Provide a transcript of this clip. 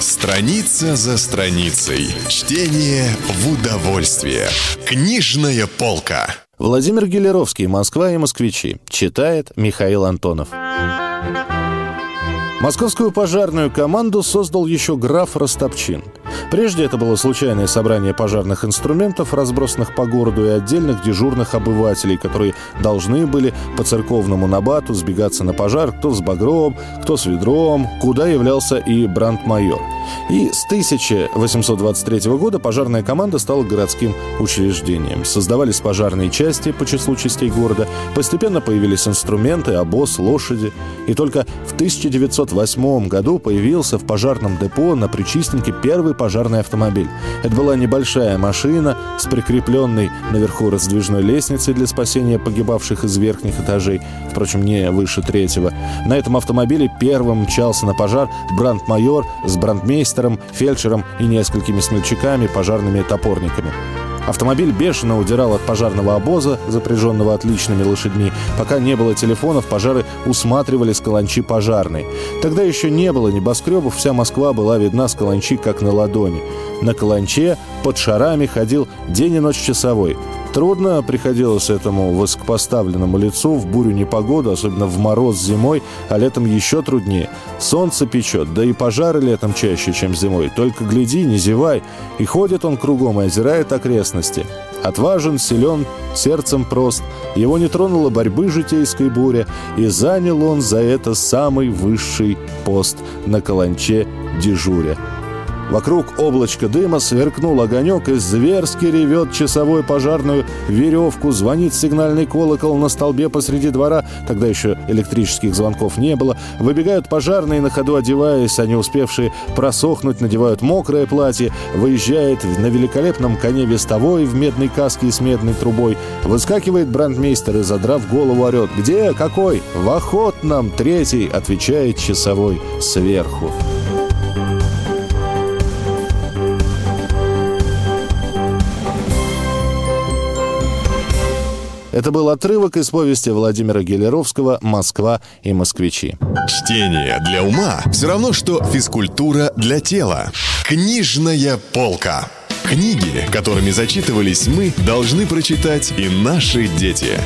Страница за страницей. Чтение в удовольствие. Книжная полка. Владимир Гелеровский, Москва и москвичи. Читает Михаил Антонов. Московскую пожарную команду создал еще граф Ростопчин. Прежде это было случайное собрание пожарных инструментов, разбросанных по городу, и отдельных дежурных обывателей, которые должны были по церковному набату сбегаться на пожар кто с багром, кто с ведром, куда являлся и брандмайор. И с 1823 года пожарная команда стала городским учреждением. Создавались пожарные части по числу частей города, постепенно появились инструменты, обоз, лошади. И только в 1908 году появился в пожарном депо на Причистенке первый пожарный автомобиль. Это была небольшая машина с прикрепленной наверху раздвижной лестницей для спасения погибавших из верхних этажей, впрочем, не выше третьего. На этом автомобиле первым мчался на пожар брандмайор с брандмейстером, фельдшером и несколькими смельчаками, пожарными топорниками. Автомобиль бешено удирал от пожарного обоза, запряженного отличными лошадьми. Пока не было телефонов, пожары усматривали с каланчи пожарной. Тогда еще не было небоскребов, вся Москва была видна с каланчи как на ладони. На каланче под шарами ходил день и ночь часовой. Трудно приходилось этому высокопоставленному лицу в бурю непогоду, особенно в мороз зимой, а летом еще труднее. Солнце печет, да и пожары летом чаще, чем зимой. Только гляди, не зевай. И ходит он кругом и озирает окрестности. Отважен, силен, сердцем прост. Его не тронула борьбы житейской буря, и занял он за это самый высший пост на каланче дежуря. Вокруг облачка дыма сверкнул огонек, и зверски ревет часовой пожарную веревку, звонит сигнальный колокол на столбе посреди двора, тогда еще электрических звонков не было. Выбегают пожарные, на ходу одеваясь, они успевшие просохнуть, надевают мокрое платье, выезжает на великолепном коне вестовой в медной каске и с медной трубой. Выскакивает брандмейстер и, задрав голову, орет «Где? Какой?» «В охотном!» Третий отвечает часовой сверху. Это был отрывок из повести Владимира Гелеровского «Москва и москвичи». Чтение для ума все равно, что физкультура для тела. Книжная полка. Книги, которыми зачитывались мы, должны прочитать и наши дети.